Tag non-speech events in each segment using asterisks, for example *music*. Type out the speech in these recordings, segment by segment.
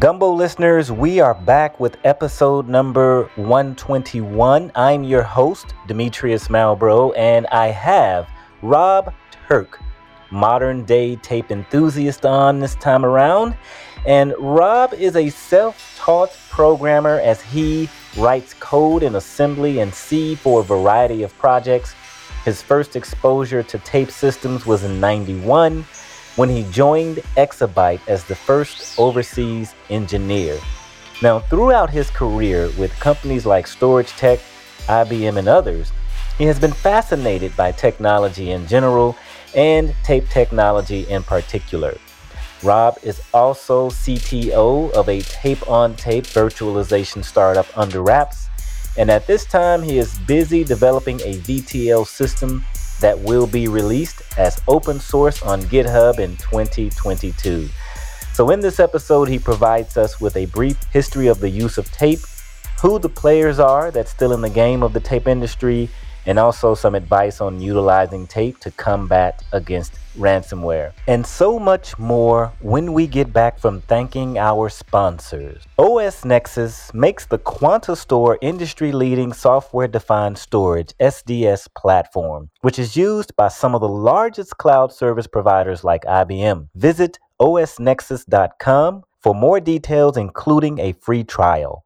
Gumbo listeners, we are back with episode number 121. I'm your host, Demetrius Malbrough, and I have Rob Turk, modern day tape enthusiast, on this time around. And Rob is a self taught programmer as he writes code in assembly and C for a variety of projects. His first exposure to tape systems was in 91 when he joined Exabyte as the first overseas engineer. Now, throughout his career with companies like StorageTek, IBM, and others, he has been fascinated by technology in general and tape technology in particular. Rob is also CTO of a tape on tape virtualization startup under wraps, and at this time, he is busy developing a VTL system that will be released as open source on GitHub in 2022. So, in this episode, he provides us with a brief history of the use of tape, who the players are that's still in the game of the tape industry, and also some advice on utilizing tape to combat against ransomware, and so much more when we get back from thanking our sponsors. OS Nexus makes the QuantaStor industry leading software defined storage SDS platform, which is used by some of the largest cloud service providers like IBM. Visit osnexus.com for more details, including a free trial.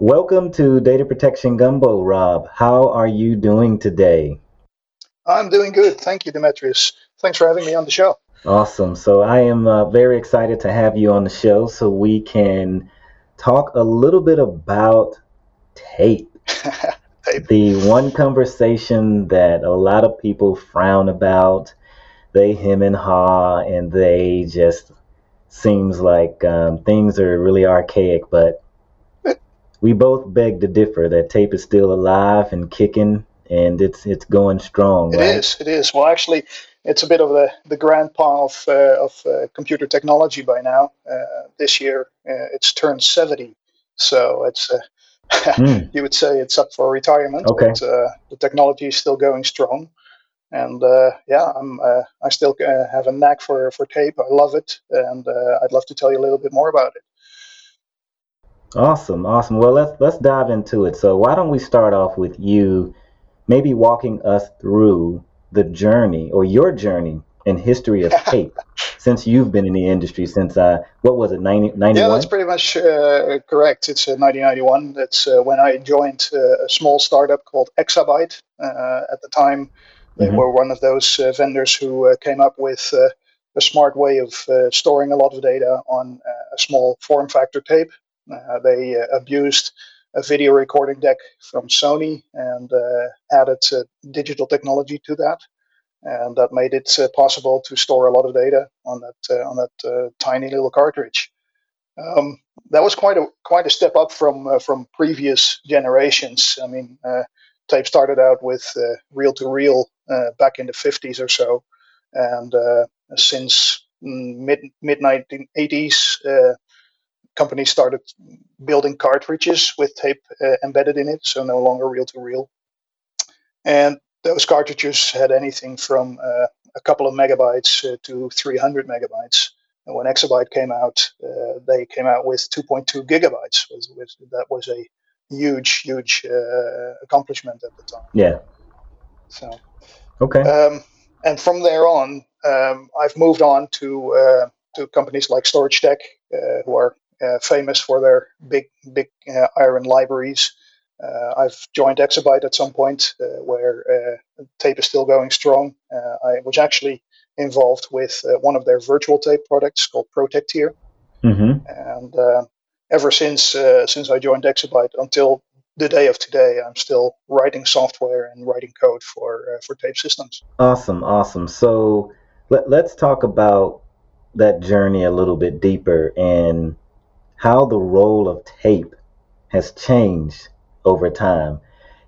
Welcome to Data Protection Gumbo, Rob. How are you doing today? I'm doing good. Thank you, Demetrius. Thanks for having me on the show. Awesome. So I am uh, very excited to have you on the show so we can talk a little bit about tape. *laughs* tape. The one conversation that a lot of people frown about, they hem and haw, and they just seems like um, things are really archaic, but we both beg to differ that tape is still alive and kicking and it's it's going strong. It right? is. It is. Well, actually, it's a bit of the the grandpa of uh, of uh, computer technology by now. Uh, this year, uh, it's turned seventy, so it's. *laughs* mm. you would say it's up for retirement, okay. but uh, the technology is still going strong, and uh, yeah, I'm I still have a knack for for tape. I love it, and I'd love to tell you a little bit more about it. Awesome, awesome. Well, let's let's dive into it. So, why don't we start off with you, maybe walking us through the journey or your journey in history of *laughs* tape since you've been in the industry since uh, what was it 90, 91 yeah that's pretty much uh, correct it's uh, 1991 that's uh, when i joined uh, a small startup called exabyte uh, at the time they mm-hmm. were one of those vendors who came up with a smart way of storing a lot of data on a small form factor tape uh, they uh, abused a video recording deck from Sony and uh, added digital technology to that and that made it uh, possible to store a lot of data on that uh, on that uh, tiny little cartridge. Um, that was quite a quite a step up from from previous generations. I mean, tape started out with reel to reel back in the 50s or so, and since mm, mid mid 1980s, companies started building cartridges with tape uh, embedded in it, so no longer reel to reel. And those cartridges had anything from uh, a couple of megabytes uh, to 300 megabytes. And when Exabyte came out, uh, they came out with 2.2 gigabytes. That was a huge, huge uh, accomplishment at the time. Yeah. So. Okay. Um, and from there on, um, I've moved on to uh, to companies like StorageTek, who are uh, famous for their big, big uh, iron libraries. Uh, I've joined Exabyte at some point where tape is still going strong. I was actually involved with one of their virtual tape products called ProtecTIER. Mm-hmm. And ever since uh, since I joined Exabyte until the day of today, I'm still writing software and writing code for uh, for tape systems. Awesome, awesome. So let, let's talk about that journey a little bit deeper and how the role of tape has changed over time.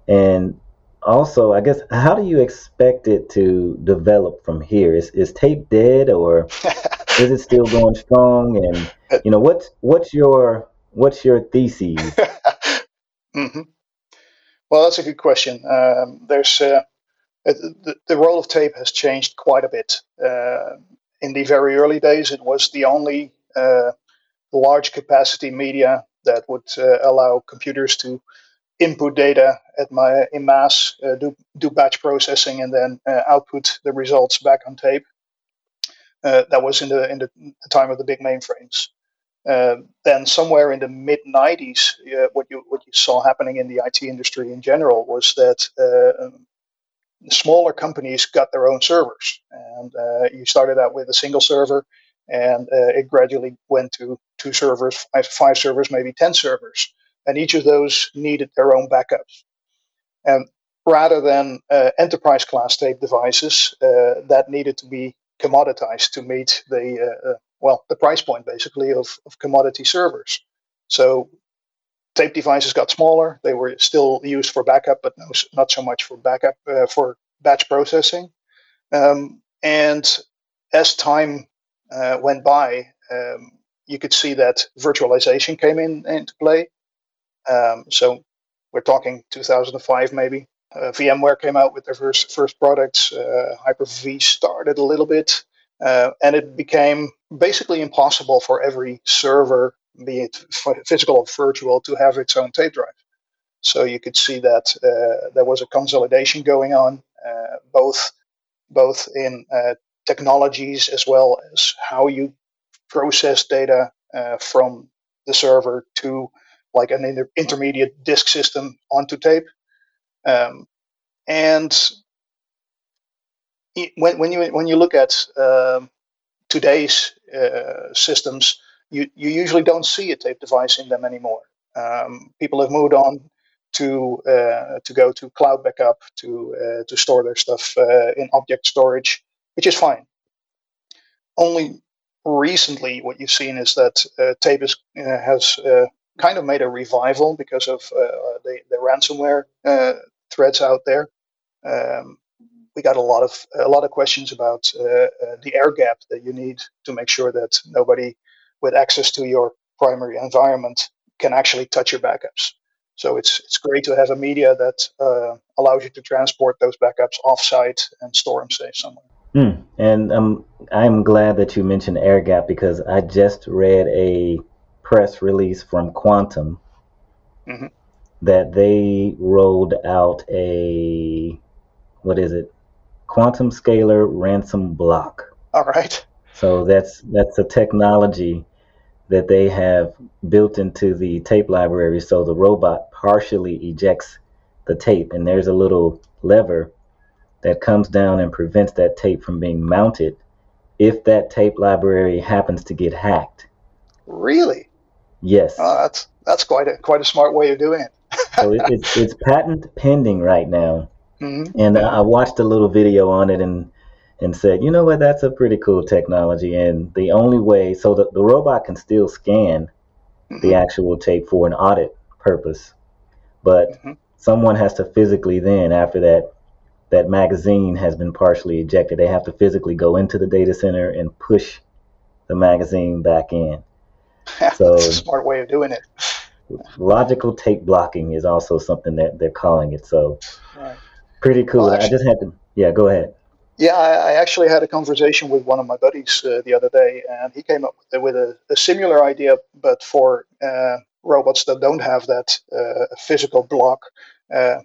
And also, I guess, how do you expect it to develop from here? Is, is tape dead or is it still going strong? And, you know, what's, what's your, what's your thesis? *laughs* mm-hmm. Well, that's a good question. Um, there's, uh, the, the role of tape has changed quite a bit. Uh, in the very early days, it was the only uh, large capacity media that would uh, allow computers to input data at my in mass, uh, do do batch processing, and then uh, output the results back on tape. Uh, that was in the in the time of the big mainframes. Uh, then somewhere in the mid 90s, what you what you saw happening in the IT industry in general was that um, smaller companies got their own servers, and you started out with a single server and uh, it gradually went to two servers, five, five servers, maybe 10 servers. And each of those needed their own backups. And rather than uh, enterprise class tape devices, uh, that needed to be commoditized to meet the, uh, uh, well, the price point basically of, of commodity servers. So tape devices got smaller. They were still used for backup, but no, not so much for backup, uh, for batch processing. Um, and as time uh, went by, um, you could see that virtualization came in into play. Um, so we're talking 2005 maybe. Uh, VMware came out with their first first products. Uh, Hyper-V started a little bit, uh, and it became basically impossible for every server, be it physical or virtual, to have its own tape drive. So you could see that uh, there was a consolidation going on, uh, both both in technologies as well as how you process data uh, from the server to like an inter- intermediate disk system onto tape. Um, and when, when you when you look at uh, today's uh, systems, you, you usually don't see a tape device in them anymore. Um, people have moved on to uh, to go to cloud backup to uh, to store their stuff uh, in object storage which is fine. Only recently, what you've seen is that uh, uh, has uh, kind of made a revival because of uh, the, the ransomware uh, threats out there. Um, we got a lot of a lot of questions about uh, the air gap that you need to make sure that nobody with access to your primary environment can actually touch your backups. So it's it's great to have a media that uh, allows you to transport those backups offsite and store them safe somewhere. Mm. And um, I'm glad that you mentioned air gap because I just read a press release from Quantum mm-hmm. that they rolled out a what is it? Quantum scalar ransom block. All right. So that's that's a technology that they have built into the tape library so the robot partially ejects the tape and there's a little lever that comes down and prevents that tape from being mounted if that tape library happens to get hacked. Really? Yes. Oh, that's that's quite a quite a smart way of doing it. *laughs* so it, it's it's patent pending right now, mm-hmm. and I watched a little video on it and and said, you know what, that's a pretty cool technology. And the only way, so the, the robot can still scan mm-hmm. the actual tape for an audit purpose, but mm-hmm. someone has to physically then after that that magazine has been partially ejected. They have to physically go into the data center and push the magazine back in. *laughs* So That's a smart way of doing it. logical tape blocking is also something that they're calling it. So right. pretty cool. Well, actually, I just had to, yeah, go ahead. Yeah, I, I actually had a conversation with one of my buddies uh, the other day, and he came up with a, a similar idea, but for uh, robots that don't have that uh, physical block. Uh,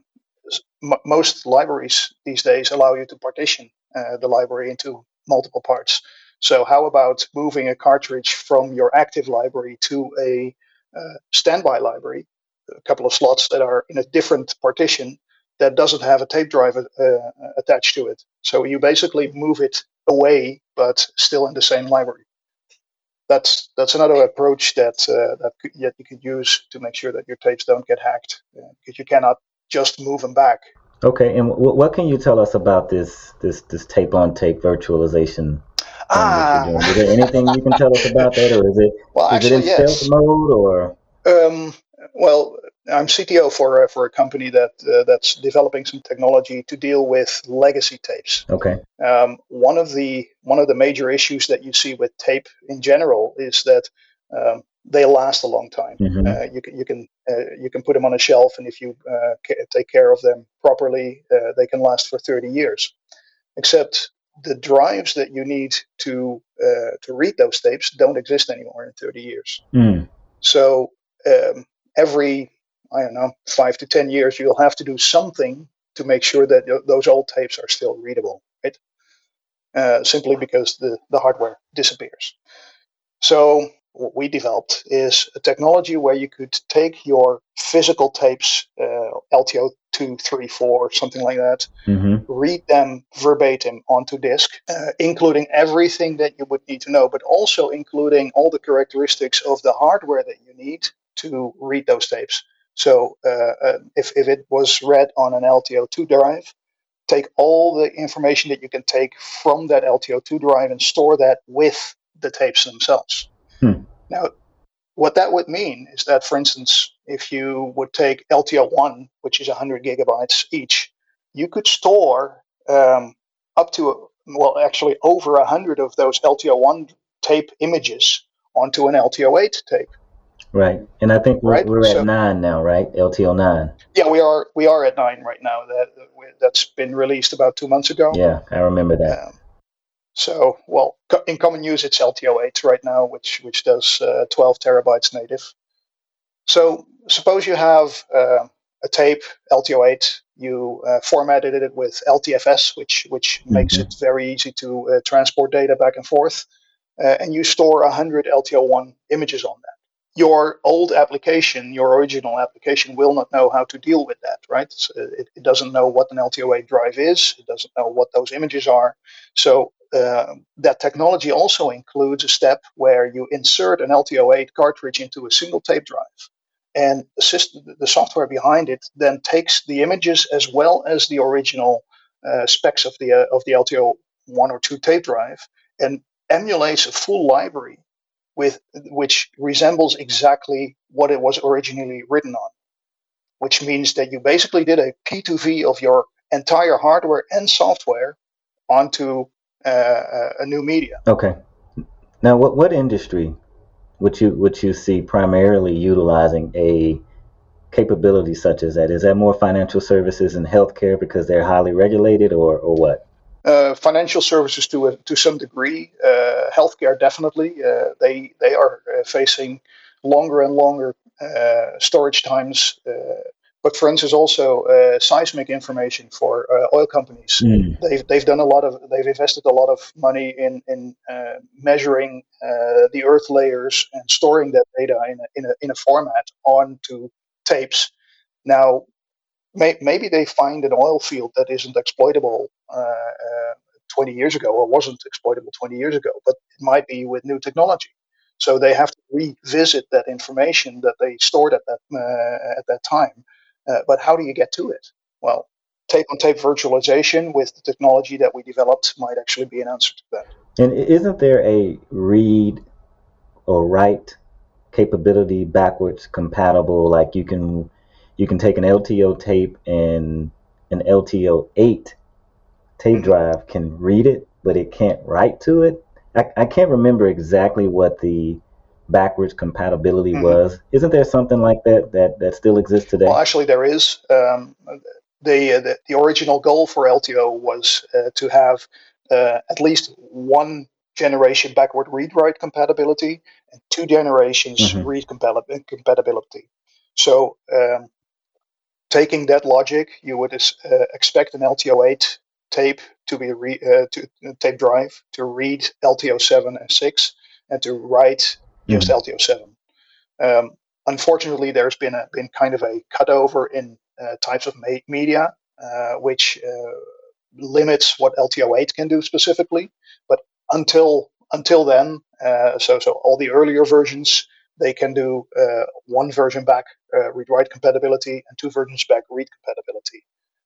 m- most libraries these days allow you to partition uh, the library into multiple parts. So, how about moving a cartridge from your active library to a uh, standby library, a couple of slots that are in a different partition that doesn't have a tape drive uh, attached to it? So, you basically move it away, but still in the same library. That's that's another approach that uh, that, that you could use to make sure that your tapes don't get hacked, uh, because you cannot just moving back. Okay, and w- what can you tell us about this this this tape on tape virtualization? Ah. Is there anything you can tell us about that, or is it *laughs* well, is actually, it in yes. stealth mode, or? Um, well, I'm CTO for uh, for a company that uh, that's developing some technology to deal with legacy tapes. Okay. Um, one of the one of the major issues that you see with tape in general is that um, they last a long time. Mm-hmm. Uh, you can you can you can put them on a shelf, and if you uh, take care of them properly, uh, they can last for 30 years. Except the drives that you need to uh, to read those tapes don't exist anymore in 30 years. Mm. So um, every I don't know five to ten years, you'll have to do something to make sure that those old tapes are still readable, right? Uh, simply because the the hardware disappears. So what we developed is a technology where you could take your physical tapes, uh, LTO two, three, four, something like that, mm-hmm. read them verbatim onto disk, uh, including everything that you would need to know, but also including all the characteristics of the hardware that you need to read those tapes. So uh, uh if, if it was read on an LTO2 drive, take all the information that you can take from that LTO2 drive and store that with the tapes themselves. Hmm. Now, what that would mean is that, for instance, if you would take LTO1, which is 100 gigabytes each, you could store um, up to, well, actually over 100 of those LTO1 tape images onto an LTO8 tape. Right, and I think we're, right? we're at so, nine now, right? LTO nine. Yeah, we are. We are at nine right now. That that's been released about two months ago. Yeah, I remember that. Um, so, well, in common use, it's LTO8 right now, which which does uh, 12 terabytes native. So, suppose you have uh, a tape LTO8, you uh, formatted it with LTFS, which which mm-hmm. makes it very easy to uh, transport data back and forth, uh, and you store 100 LTO1 images on that your old application, your original application, will not know how to deal with that, right? So it, it, doesn't know what an LTO8 drive is. It doesn't know what those images are. So uh, that technology also includes a step where you insert an LTO8 cartridge into a single tape drive. And the, system, the software behind it then takes the images as well as the original uh, specs of the, uh, of the LTO one or two tape drive and emulates a full library with which resembles exactly what it was originally written on, which means that you basically did a P2V of your entire hardware and software onto uh, a new media. Okay. Now, what what industry would you would you see primarily utilizing a capability such as that? Is that more financial services and healthcare because they're highly regulated, or or what? Uh, financial services to a, to some degree, uh, healthcare definitely. Uh, they they are uh, facing longer and longer uh, storage times. But for instance, also seismic information for oil companies. Mm. They've they've done a lot of they've invested a lot of money in in measuring the Earth layers and storing that data in a, in a in a format onto tapes. Now may, maybe they find an oil field that isn't exploitable uh, uh, 20 years ago or wasn't exploitable 20 years ago, but it might be with new technology. So they have to revisit that information that they stored at that uh, at that time. Uh, but how do you get to it? Well, tape-on-tape virtualization with the technology that we developed might actually be an answer to that. And isn't there a read or write capability backwards compatible? Like you can you can take an LTO tape and an LTO 8 tape mm-hmm. drive can read it, but it can't write to it. I, I can't remember exactly what the backwards compatibility mm-hmm. was. Isn't there something like that that, that still exists today? Well, actually, there is. Um, the, uh, the, the original goal for LTO was uh, to have uh, at least one generation backward read write compatibility and two generations mm-hmm. read compatibility. So um, taking that logic, you would uh, expect an LTO8 tape to be re- uh, to uh, tape drive to read LTO7 and 6 and to write just mm-hmm. LTO7. Um, unfortunately, there's been a been kind of a cutover in uh, types of ma- media, uh, which uh, limits what LTO8 can do specifically. But until until then, so so all the earlier versions they can do uh, one version back uh, read write compatibility and two versions back read compatibility.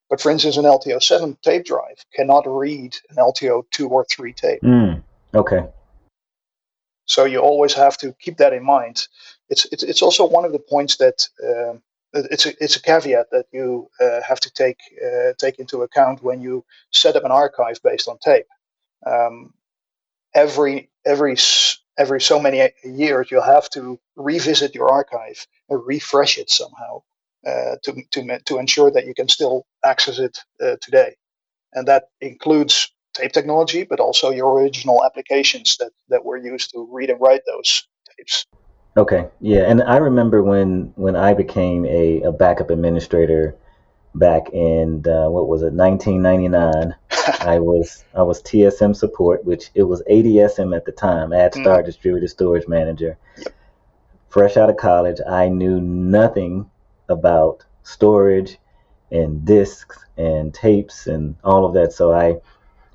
But for instance, an LTO7 tape drive cannot read an LTO2 or 3 tape. Mm, okay. So you always have to keep that in mind. It's it's, it's also one of the points that um, it's a it's a caveat that you uh, have to take uh, take into account when you set up an archive based on tape. Um, every every every so many years you'll have to revisit your archive and refresh it somehow uh, to, to, to ensure that you can still access it uh, today. And that includes tape technology, but also your original applications that, that were used to read and write those tapes. Okay, yeah, and I remember when when I became a, a backup administrator back in uh, what was it, 1999. *laughs* I was I was TSM support, which it was ADSM at the time, AdStar mm. Distributed Storage Manager. Fresh out of college, I knew nothing about storage and discs and tapes and all of that. So I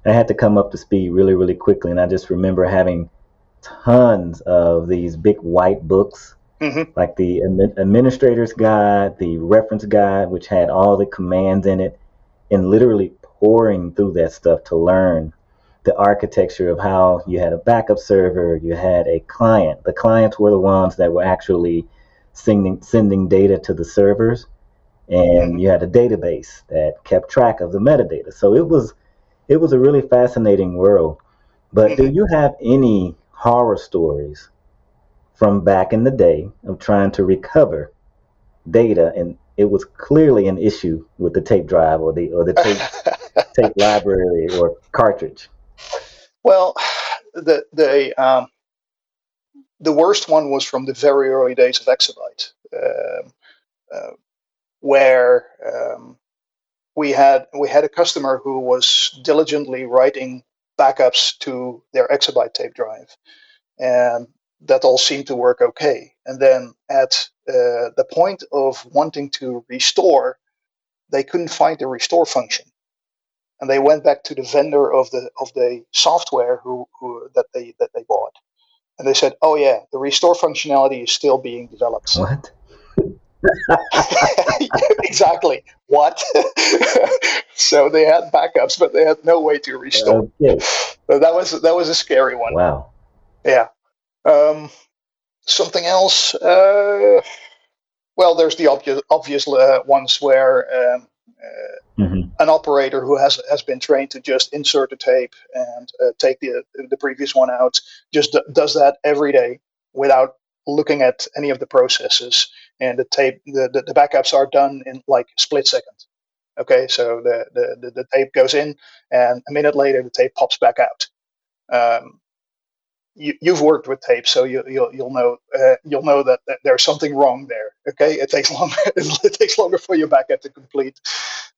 I had to come up to speed really really quickly, and I just remember having tons of these big white books. Mm-hmm. Like the administrator's guide, the reference guide, which had all the commands in it, and literally pouring through that stuff to learn the architecture of how you had a backup server, you had a client. The clients were the ones that were actually sending sending data to the servers, and mm-hmm. you had a database that kept track of the metadata. So it was it was a really fascinating world. But do you have any horror stories from back in the day of trying to recover data and it was clearly an issue with the tape drive or the or the tape *laughs* tape library or cartridge. Well, the the um, the worst one was from the very early days of Exabyte, uh, uh, where um, we had we had a customer who was diligently writing backups to their Exabyte tape drive, and that all seemed to work okay. And then at uh, the point of wanting to restore, they couldn't find the restore function, and they went back to the vendor of the of the software who, who that they that they bought, and they said, "Oh yeah, the restore functionality is still being developed." What? *laughs* exactly. What? *laughs* so they had backups, but they had no way to restore. Okay. So that was that was a scary one. Wow. Yeah. Um, something else. Uh, well, there's the obvious obvious uh, ones where um, uh, mm-hmm. an operator who has has been trained to just insert a tape and uh, take the the previous one out just d- does that every day without looking at any of the processes and the tape the, the, the backups are done in like split second okay so the, the, the, the, tape goes in and a minute later the tape pops back out. Um, you, have worked with tape, so you, will you'll, know uh, you'll know that, that, there's something wrong there. Okay, it takes longer. *laughs* it takes longer for your backup to complete.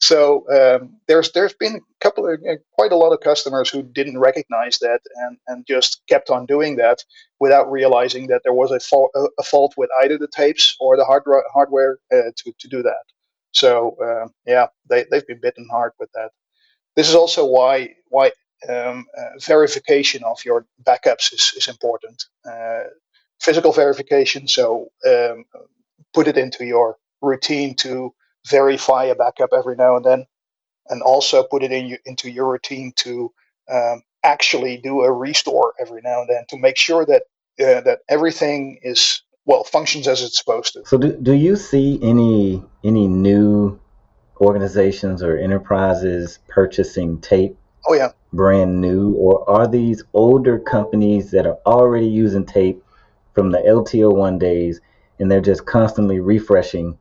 So um, there's there's been a couple of uh, quite a lot of customers who didn't recognize that and, and just kept on doing that without realizing that there was a fault a fault with either the tapes or the hard, hardware uh, to to do that. So uh, yeah, they they've been bitten hard with that. This is also why why um, uh, verification of your backups is, is important. Uh, physical verification, so um, put it into your routine to verify a backup every now and then, and also put it in into your routine to um, actually do a restore every now and then to make sure that uh, that everything is well functions as it's supposed to. So, do, do you see any any new organizations or enterprises purchasing tape? Oh yeah, brand new, or are these older companies that are already using tape from the LTO1 days and they're just constantly refreshing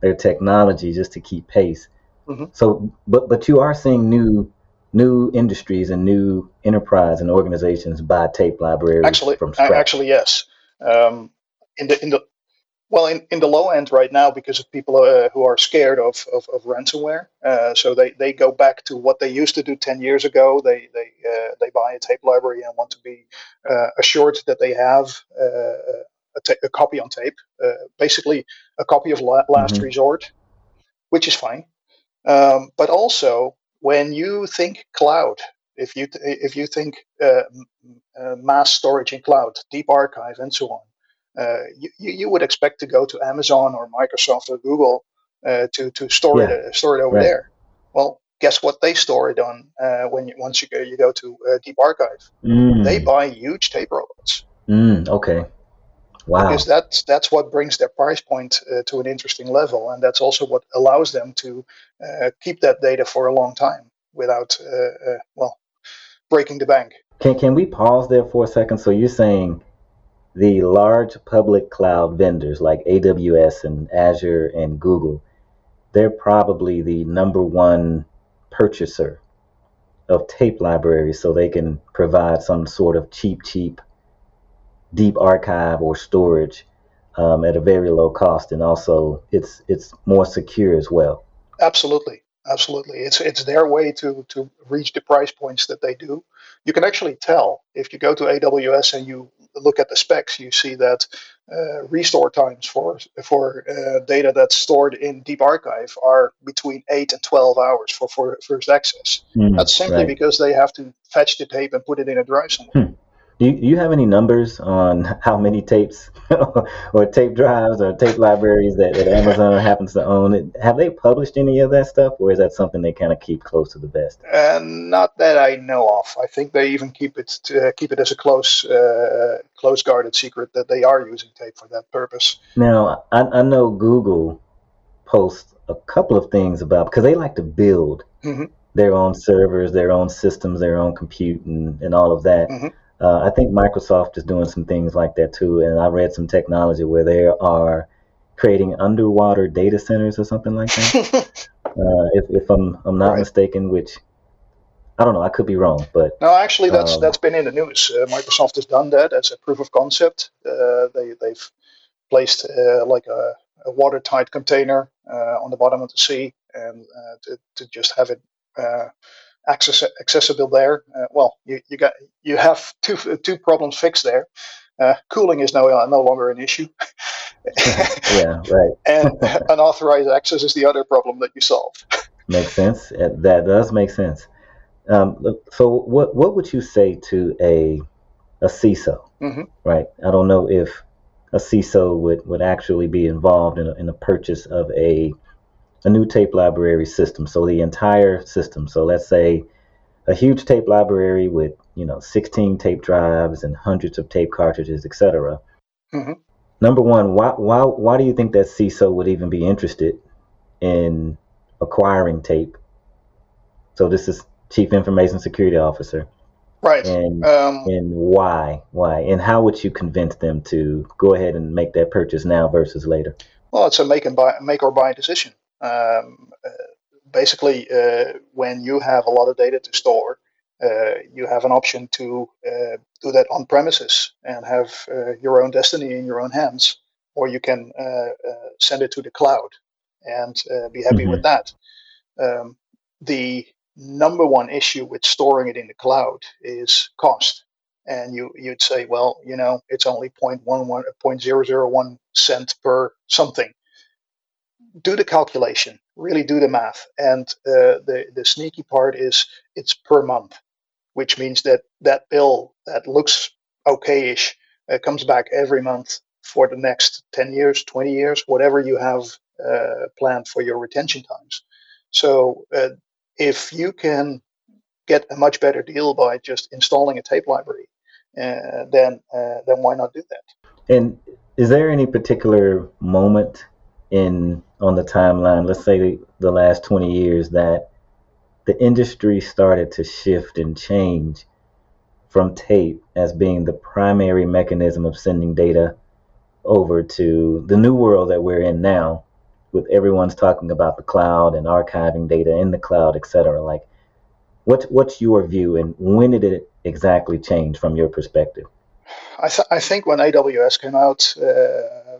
their technology just to keep pace? Mm-hmm. So, but but you are seeing new new industries and new enterprise and organizations buy tape libraries actually, from scratch. Actually, yes. Um, in the in the well, in, in the low end right now, because of people uh, who are scared of, of, of ransomware, uh, so they, they go back to what they used to do 10 years ago. They they uh, they buy a tape library and want to be uh, assured that they have uh, a, ta- a, copy on tape, uh, basically a copy of la- last mm-hmm. resort, which is fine. Um, but also, when you think cloud, if you th- if you think mass storage in cloud, deep archive, and so on uh, you, you would expect to go to Amazon or Microsoft or Google uh, to to store yeah. it store it over right. there. Well, guess what they store it on uh, when you once you go you go to Deep Archive. Mm. They buy huge tape robots. Mm, okay. Wow. Because that's that's what brings their price point uh, to an interesting level, and that's also what allows them to uh, keep that data for a long time without, uh, well, breaking the bank. Can can we pause there for a second? So you're saying the large public cloud vendors like AWS and Azure and Google, they're probably the number one purchaser of tape libraries so they can provide some sort of cheap, cheap, deep archive or storage um, at a very low cost, and also it's it's more secure as well. Absolutely, absolutely. It's it's their way to to reach the price points that they do. You can actually tell if you go to AWS and you look at the specs, you see that uh, restore times for for uh, data that's stored in Deep Archive are between eight and twelve hours for, for first access. Mm, that's simply right. because they have to fetch the tape and put it in a drive somewhere. Hmm. Do you, you have any numbers on how many tapes *laughs* or tape drives or tape libraries that, that Amazon *laughs* happens to own? Have they published any of that stuff, or is that something they kind of keep close to the vest? Uh, not that I know of. I think they even keep it to, uh, keep it as a close uh, close guarded secret that they are using tape for that purpose. Now, I, I know Google posts a couple of things about because they like to build mm-hmm. their own servers, their own systems, their own compute, and, and all of that. Mm-hmm uh, I think Microsoft is doing some things like that too. And I read some technology where they are creating underwater data centers or something like that. *laughs* uh, if, if I'm I'm not right. mistaken, which I don't know, I could be wrong, but no, actually, that's um, that's been in the news. Uh, Microsoft has done that as a proof of concept. Uh, they they've placed uh, like a, a, watertight container uh, on the bottom of the sea, and to, to just have it access, accessible there. Uh, well, you, you got you have two two problems fixed there. Uh, cooling is no uh, no longer an issue. *laughs* yeah, right. *laughs* and unauthorized access is the other problem that you solve. *laughs* makes sense. That does make sense. Um, so, what what would you say to a a CISO? Mm-hmm. Right. I don't know if a CISO would, would actually be involved in a, in the purchase of a a new tape library system. So the entire system. So let's say a huge tape library with you know 16 tape drives and hundreds of tape cartridges, etc. Mm-hmm. Number one, why why why do you think that CISO would even be interested in acquiring tape? So this is Chief Information Security Officer. Right. And um, and why why and how would you convince them to go ahead and make that purchase now versus later? Well, it's a make and buy make or buy decision. Um, uh, basically, uh, when you have a lot of data to store, uh, you have an option to do that on premises and have your own destiny in your own hands, or you can send it to the cloud and be happy mm-hmm. with that. Um, the number one issue with storing it in the cloud is cost. And you, you'd say, well, you know, it's only 0.11, 0.001 cent per something do the calculation, really do the math. And uh, the, the sneaky part is it's per month, which means that that bill that looks okayish uh, comes back every month for the next 10 years, 20 years, whatever you have uh, planned for your retention times. So uh, if you can get a much better deal by just installing a tape library, uh, then uh, then why not do that? And is there any particular moment in on the timeline, let's say the last 20 years, that the industry started to shift and change from tape as being the primary mechanism of sending data over to the new world that we're in now, with everyone's talking about the cloud and archiving data in the cloud, etc. Like, what's what's your view, and when did it exactly change from your perspective? I, th- I think when AWS came out, uh,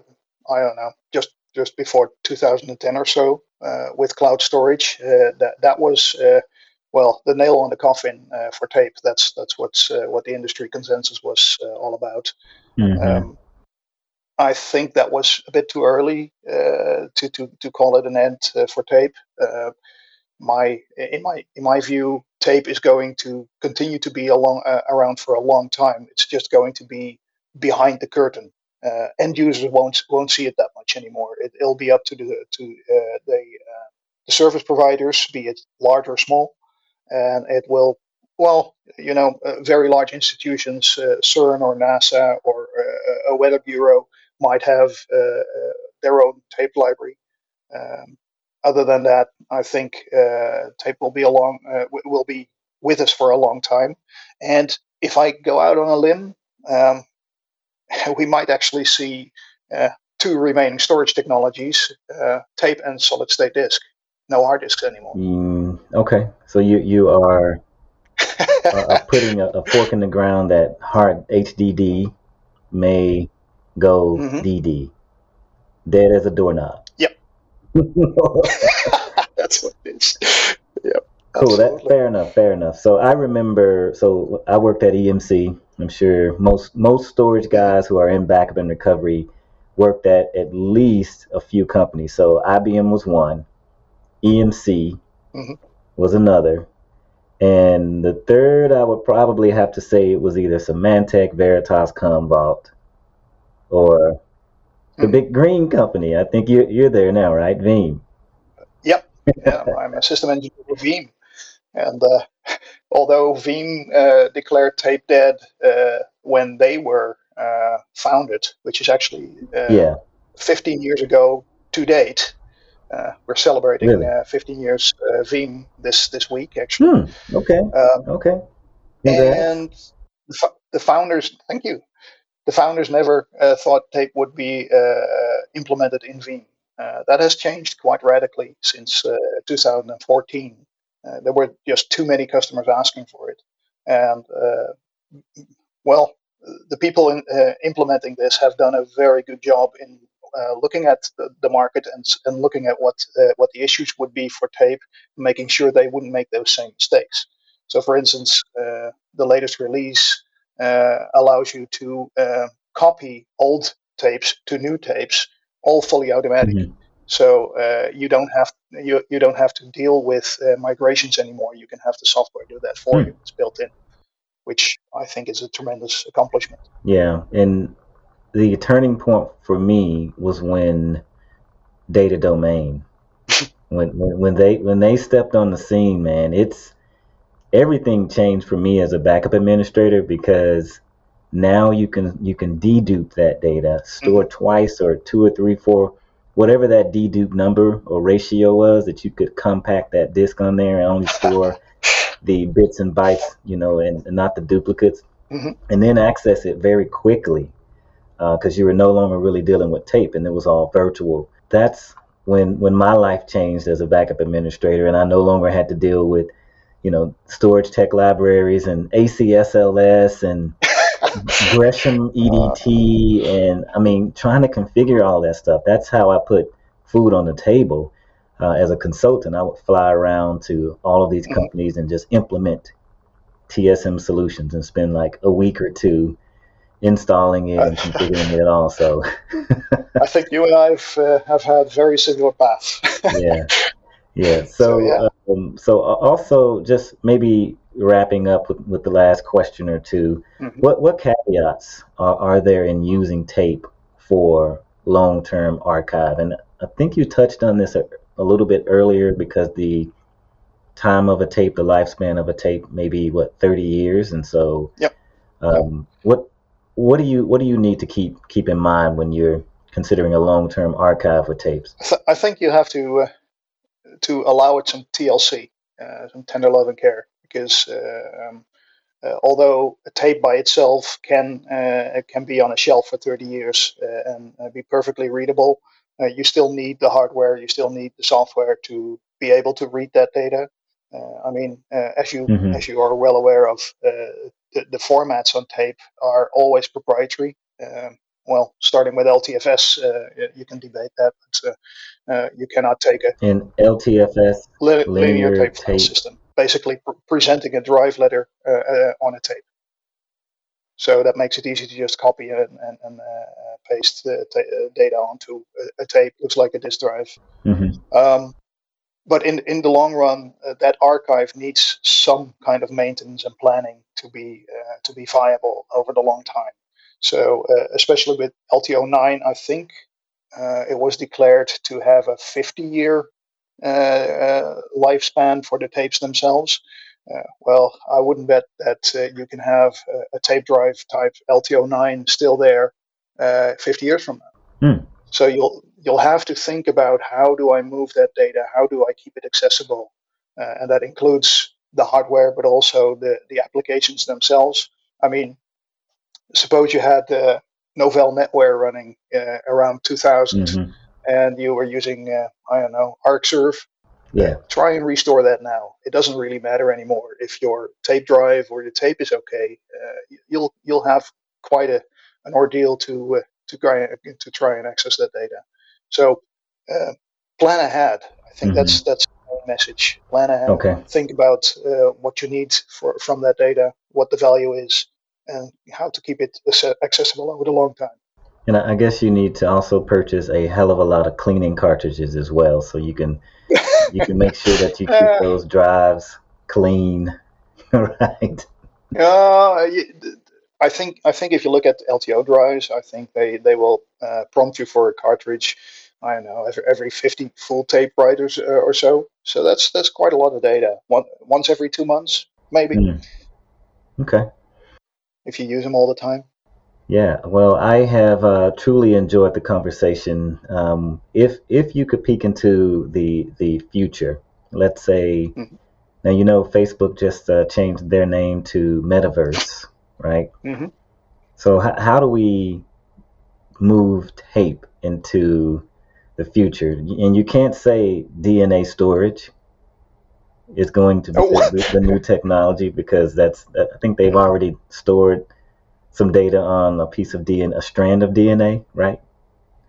I don't know, just just before 2010 or so uh, with cloud storage. Uh, that that was uh, well the nail on the coffin uh, for tape. That's that's what's uh, what the industry consensus was uh, all about. Mm-hmm. Um, I think that was a bit too early to, to to call it an end for tape. my in my in my view, tape is going to continue to be along, around for a long time. It's just going to be behind the curtain uh, end users won't won't see it that much anymore. It, will be up to the to uh, the uh, the service providers, be it large or small, and it will. Well, you know, uh, very large institutions, uh, CERN or NASA or uh, a weather bureau might have their own tape library. Um, other than that, I think tape will be along will be with us for a long time. And if I go out on a limb, um, *laughs* we might actually see uh, two remaining storage technologies, uh, tape and solid state disk. No hard disks anymore. Mm, okay, so you you are uh, putting a, a, fork in the ground that hard HDD may go mm-hmm. DD, dead as a doorknob. Yep. *laughs* *laughs* That's what it is. Cool. That fair enough. Fair enough. So I remember. So I worked at EMC. I'm sure most most storage guys who are in backup and recovery worked at at least a few companies. So IBM was one, EMC mm-hmm. was another, and the third I would probably have to say it was either Symantec, Veritas, Commvault, or the mm-hmm. big green company. I think you're you're there now, right? Veeam. Yep. Yeah, I'm a system engineer for Veeam. And uh, *laughs* although Veeam uh, declared tape dead uh, when they were uh, founded, which is actually uh, yeah. 15 years ago to date, uh, we're celebrating really? 15 years Veeam this this week actually. Hmm. Okay. Um, okay. And the, the, founders, thank you. The founders never thought tape would be implemented in Veeam. that has changed quite radically since 2014 uh, there were just too many customers asking for it, and uh, well, the people in, uh, implementing this have done a very good job in uh, looking at the, the, market and, and looking at what uh, what the issues would be for tape, making sure they wouldn't make those same mistakes. So, for instance, the latest release allows you to copy old tapes to new tapes, all fully automatic. Mm-hmm. So uh, you don't have you, you don't have to deal with uh, migrations anymore. You can have the software do that for hmm. you. It's built in, which I think is a tremendous accomplishment. Yeah, and the turning point for me was when Data Domain, *laughs* when, when when they when they stepped on the scene, man, it's everything changed for me as a backup administrator because now you can you can dedupe that data, store mm-hmm. twice or two or three, four whatever that dedupe number or ratio was that you could compact that disk on there and only store the bits and bytes, you know, and, and not the duplicates, mm-hmm. and then access it very quickly because uh, you were no longer really dealing with tape and it was all virtual. That's when when my life changed as a backup administrator, and I no longer had to deal with, you know, StorageTek libraries and ACSLS and Gresham EDT, and I mean, trying to configure all that stuff. That's how I put food on the table. Uh, as a consultant, I would fly around to all of these mm-hmm. companies and just implement TSM solutions and spend like a week or two installing it and *laughs* configuring it all. So I think you and I have, uh, have had very similar paths. yeah. *laughs* Yeah. So, so, yeah. Um, so also just maybe wrapping up with, with the last question or 2 mm-hmm. what what caveats are, are there in using tape for long term archive? And I think you touched on this a, a, little bit earlier because the time of a tape, the lifespan of a tape, maybe what thirty years, and so yep. Um, what what do you what do you need to keep keep in mind when you're considering a long term archive with tapes? I think you have to uh, to allow it some TLC, uh, some tender love and care because uh, um, uh, although a tape by itself can uh, can be on a shelf for 30 years and be perfectly readable, you still need the hardware, you still need the software to be able to read that data. I mean, as you mm-hmm. as you are well aware of, the, the, formats on tape are always proprietary. Um, well, starting with LTFS, uh, you can debate that, but uh, uh, you cannot take a in LTFS linear, linear tape, tape. system basically pr- presenting a drive letter uh, uh, on a tape. So that makes it easy to just copy and, and, and uh, paste t- data onto a, a, tape. Looks like a disk drive. Mm-hmm. Um, but in in the long run, uh, that archive needs some kind of maintenance and planning to be uh, to be viable over the long time. So uh, especially with LTO9, I think it was declared to have a 50 year uh, uh, lifespan for the tapes themselves. Uh, well, I wouldn't bet that you can have a, a, tape drive type LTO9 still there 50 years from now. Hmm. So you'll you'll have to think about how do I move that data? How do I keep it accessible? Uh, and that includes the hardware, but also the the applications themselves. I mean, suppose you had uh, Novell NetWare running uh, around 2000, mm-hmm and you were using, uh, I don't know, ArcServe, Yeah. Try and restore that now. It doesn't really matter anymore if your tape drive or your tape is okay. Uh, you'll you'll have quite a an ordeal to uh, to try to try and access that data. So uh, plan ahead. I think mm-hmm. that's that's the message. Plan ahead. Okay. Think about uh, what you need for from that data, what the value is, and how to keep it accessible over the long time. And I guess you need to also purchase a hell of a lot of cleaning cartridges as well, so you can you can make sure that you *laughs* keep uh, those drives clean, *laughs* right? Uh, I think I think if you look at LTO drives, I think they they will uh, prompt you for a cartridge. I don't know every, every 50 full tape writers uh, or so. So that's that's quite a lot of data. One, once every two months, maybe. Mm. Okay. If you use them all the time. Yeah, well, I have uh, truly enjoyed the conversation. Um, if if you could peek into the the future, let's say, mm-hmm. now you know Facebook just uh, changed their name to Metaverse, right? Mm-hmm. So h- how do we move tape into the future? And you can't say DNA storage is going to be oh. the, the, new technology because that's I think they've already stored some data on a piece of DNA, a strand of DNA, right?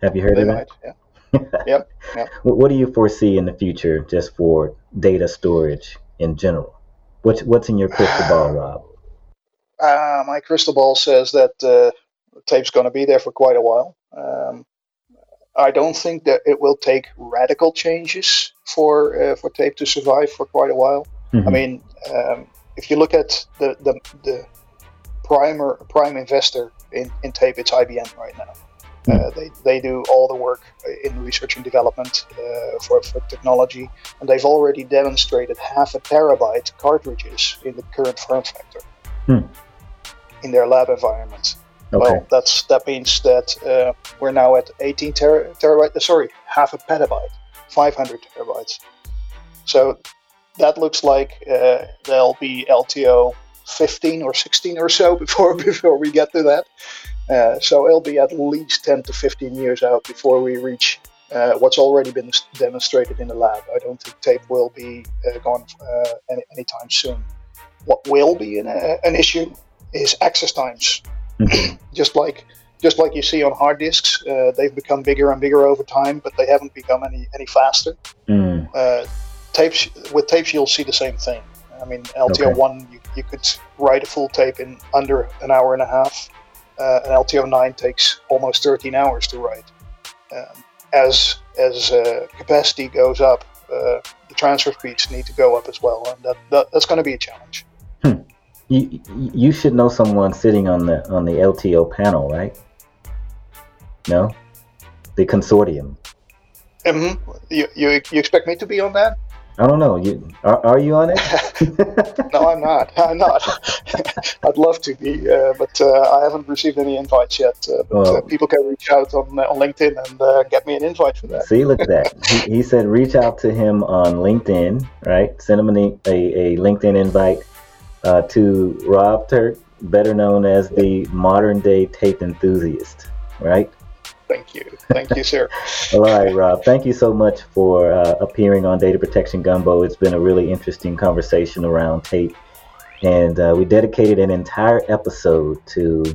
Have you heard of that? yeah. yep. yep. *laughs* What do you foresee in the future just for data storage in general? What's what's in your crystal ball, *sighs* Rob? Uh, my crystal ball says that uh, tape's going to be there for quite a while. Um, I don't think that it will take radical changes for uh, for tape to survive for quite a while. Mm-hmm. I mean, um, if you look at the, the, the primer prime investor in, in tape, it's IBM right now. Hmm. Uh, they, they do all the work in research and development uh, for, for technology, and they've already demonstrated half a terabyte cartridges in the current form factor hmm. in their lab environment. Okay. Well, that's that means that uh, we're now at 18 ter- terabyte. Uh, sorry, half a petabyte, 500 terabytes. So that looks like uh, there'll be LTO 15 or 16 or so before *laughs* before we get to that. Uh, so it'll be at least 10 to 15 years out before we reach uh, what's already been demonstrated in the lab. I don't think tape will be uh, gone uh, any, anytime soon. What will be an, uh, an issue is access times. Mm-hmm. just like just like you see on hard disks, uh, they've become bigger and bigger over time, but they haven't become any any faster. Mm. tapes with tapes, you'll see the same thing. I mean, LTO one you you could write a full tape in under an hour and a half. Uh, an LTO9 takes almost 13 hours to write. Um, as as uh, capacity goes up, uh, the transfer speeds need to go up as well, and that, that that's going to be a challenge. Hmm. You you should know someone sitting on the on the LTO panel, right? No, the consortium. Mm-hmm. You, you you expect me to be on that? I don't know. You are, are you on it? *laughs* no, I'm not. *laughs* I'm not. *laughs* I'd love to be, uh, but uh, I haven't received any invites yet. Uh, but uh, people can reach out on on LinkedIn and uh, get me an invite for that. See, look at that. he, he, said reach out to him on LinkedIn, right? Send him a, a, a LinkedIn invite uh, to Rob Turk, better known as the modern day tape enthusiast, right? Thank you. Thank you, sir. *laughs* All right, Rob. Thank you so much for uh, appearing on Data Protection Gumbo. It's been a really interesting conversation around tape. And uh, we dedicated an entire episode to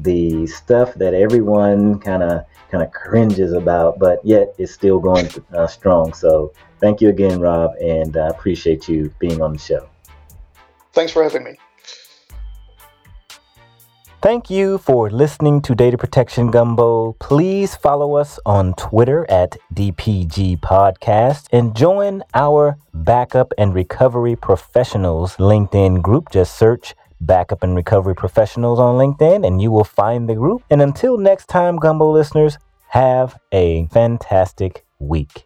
the stuff that everyone kind of kind of cringes about, but yet is still going uh, strong. So thank you again, Rob, and I appreciate you being on the show. Thanks for having me. Thank you for listening to Data Protection Gumbo. Please follow us on Twitter at DPG Podcast and join our Backup and Recovery Professionals LinkedIn group. Just search Backup and Recovery Professionals on LinkedIn and you will find the group. And until next time, Gumbo listeners, have a fantastic week.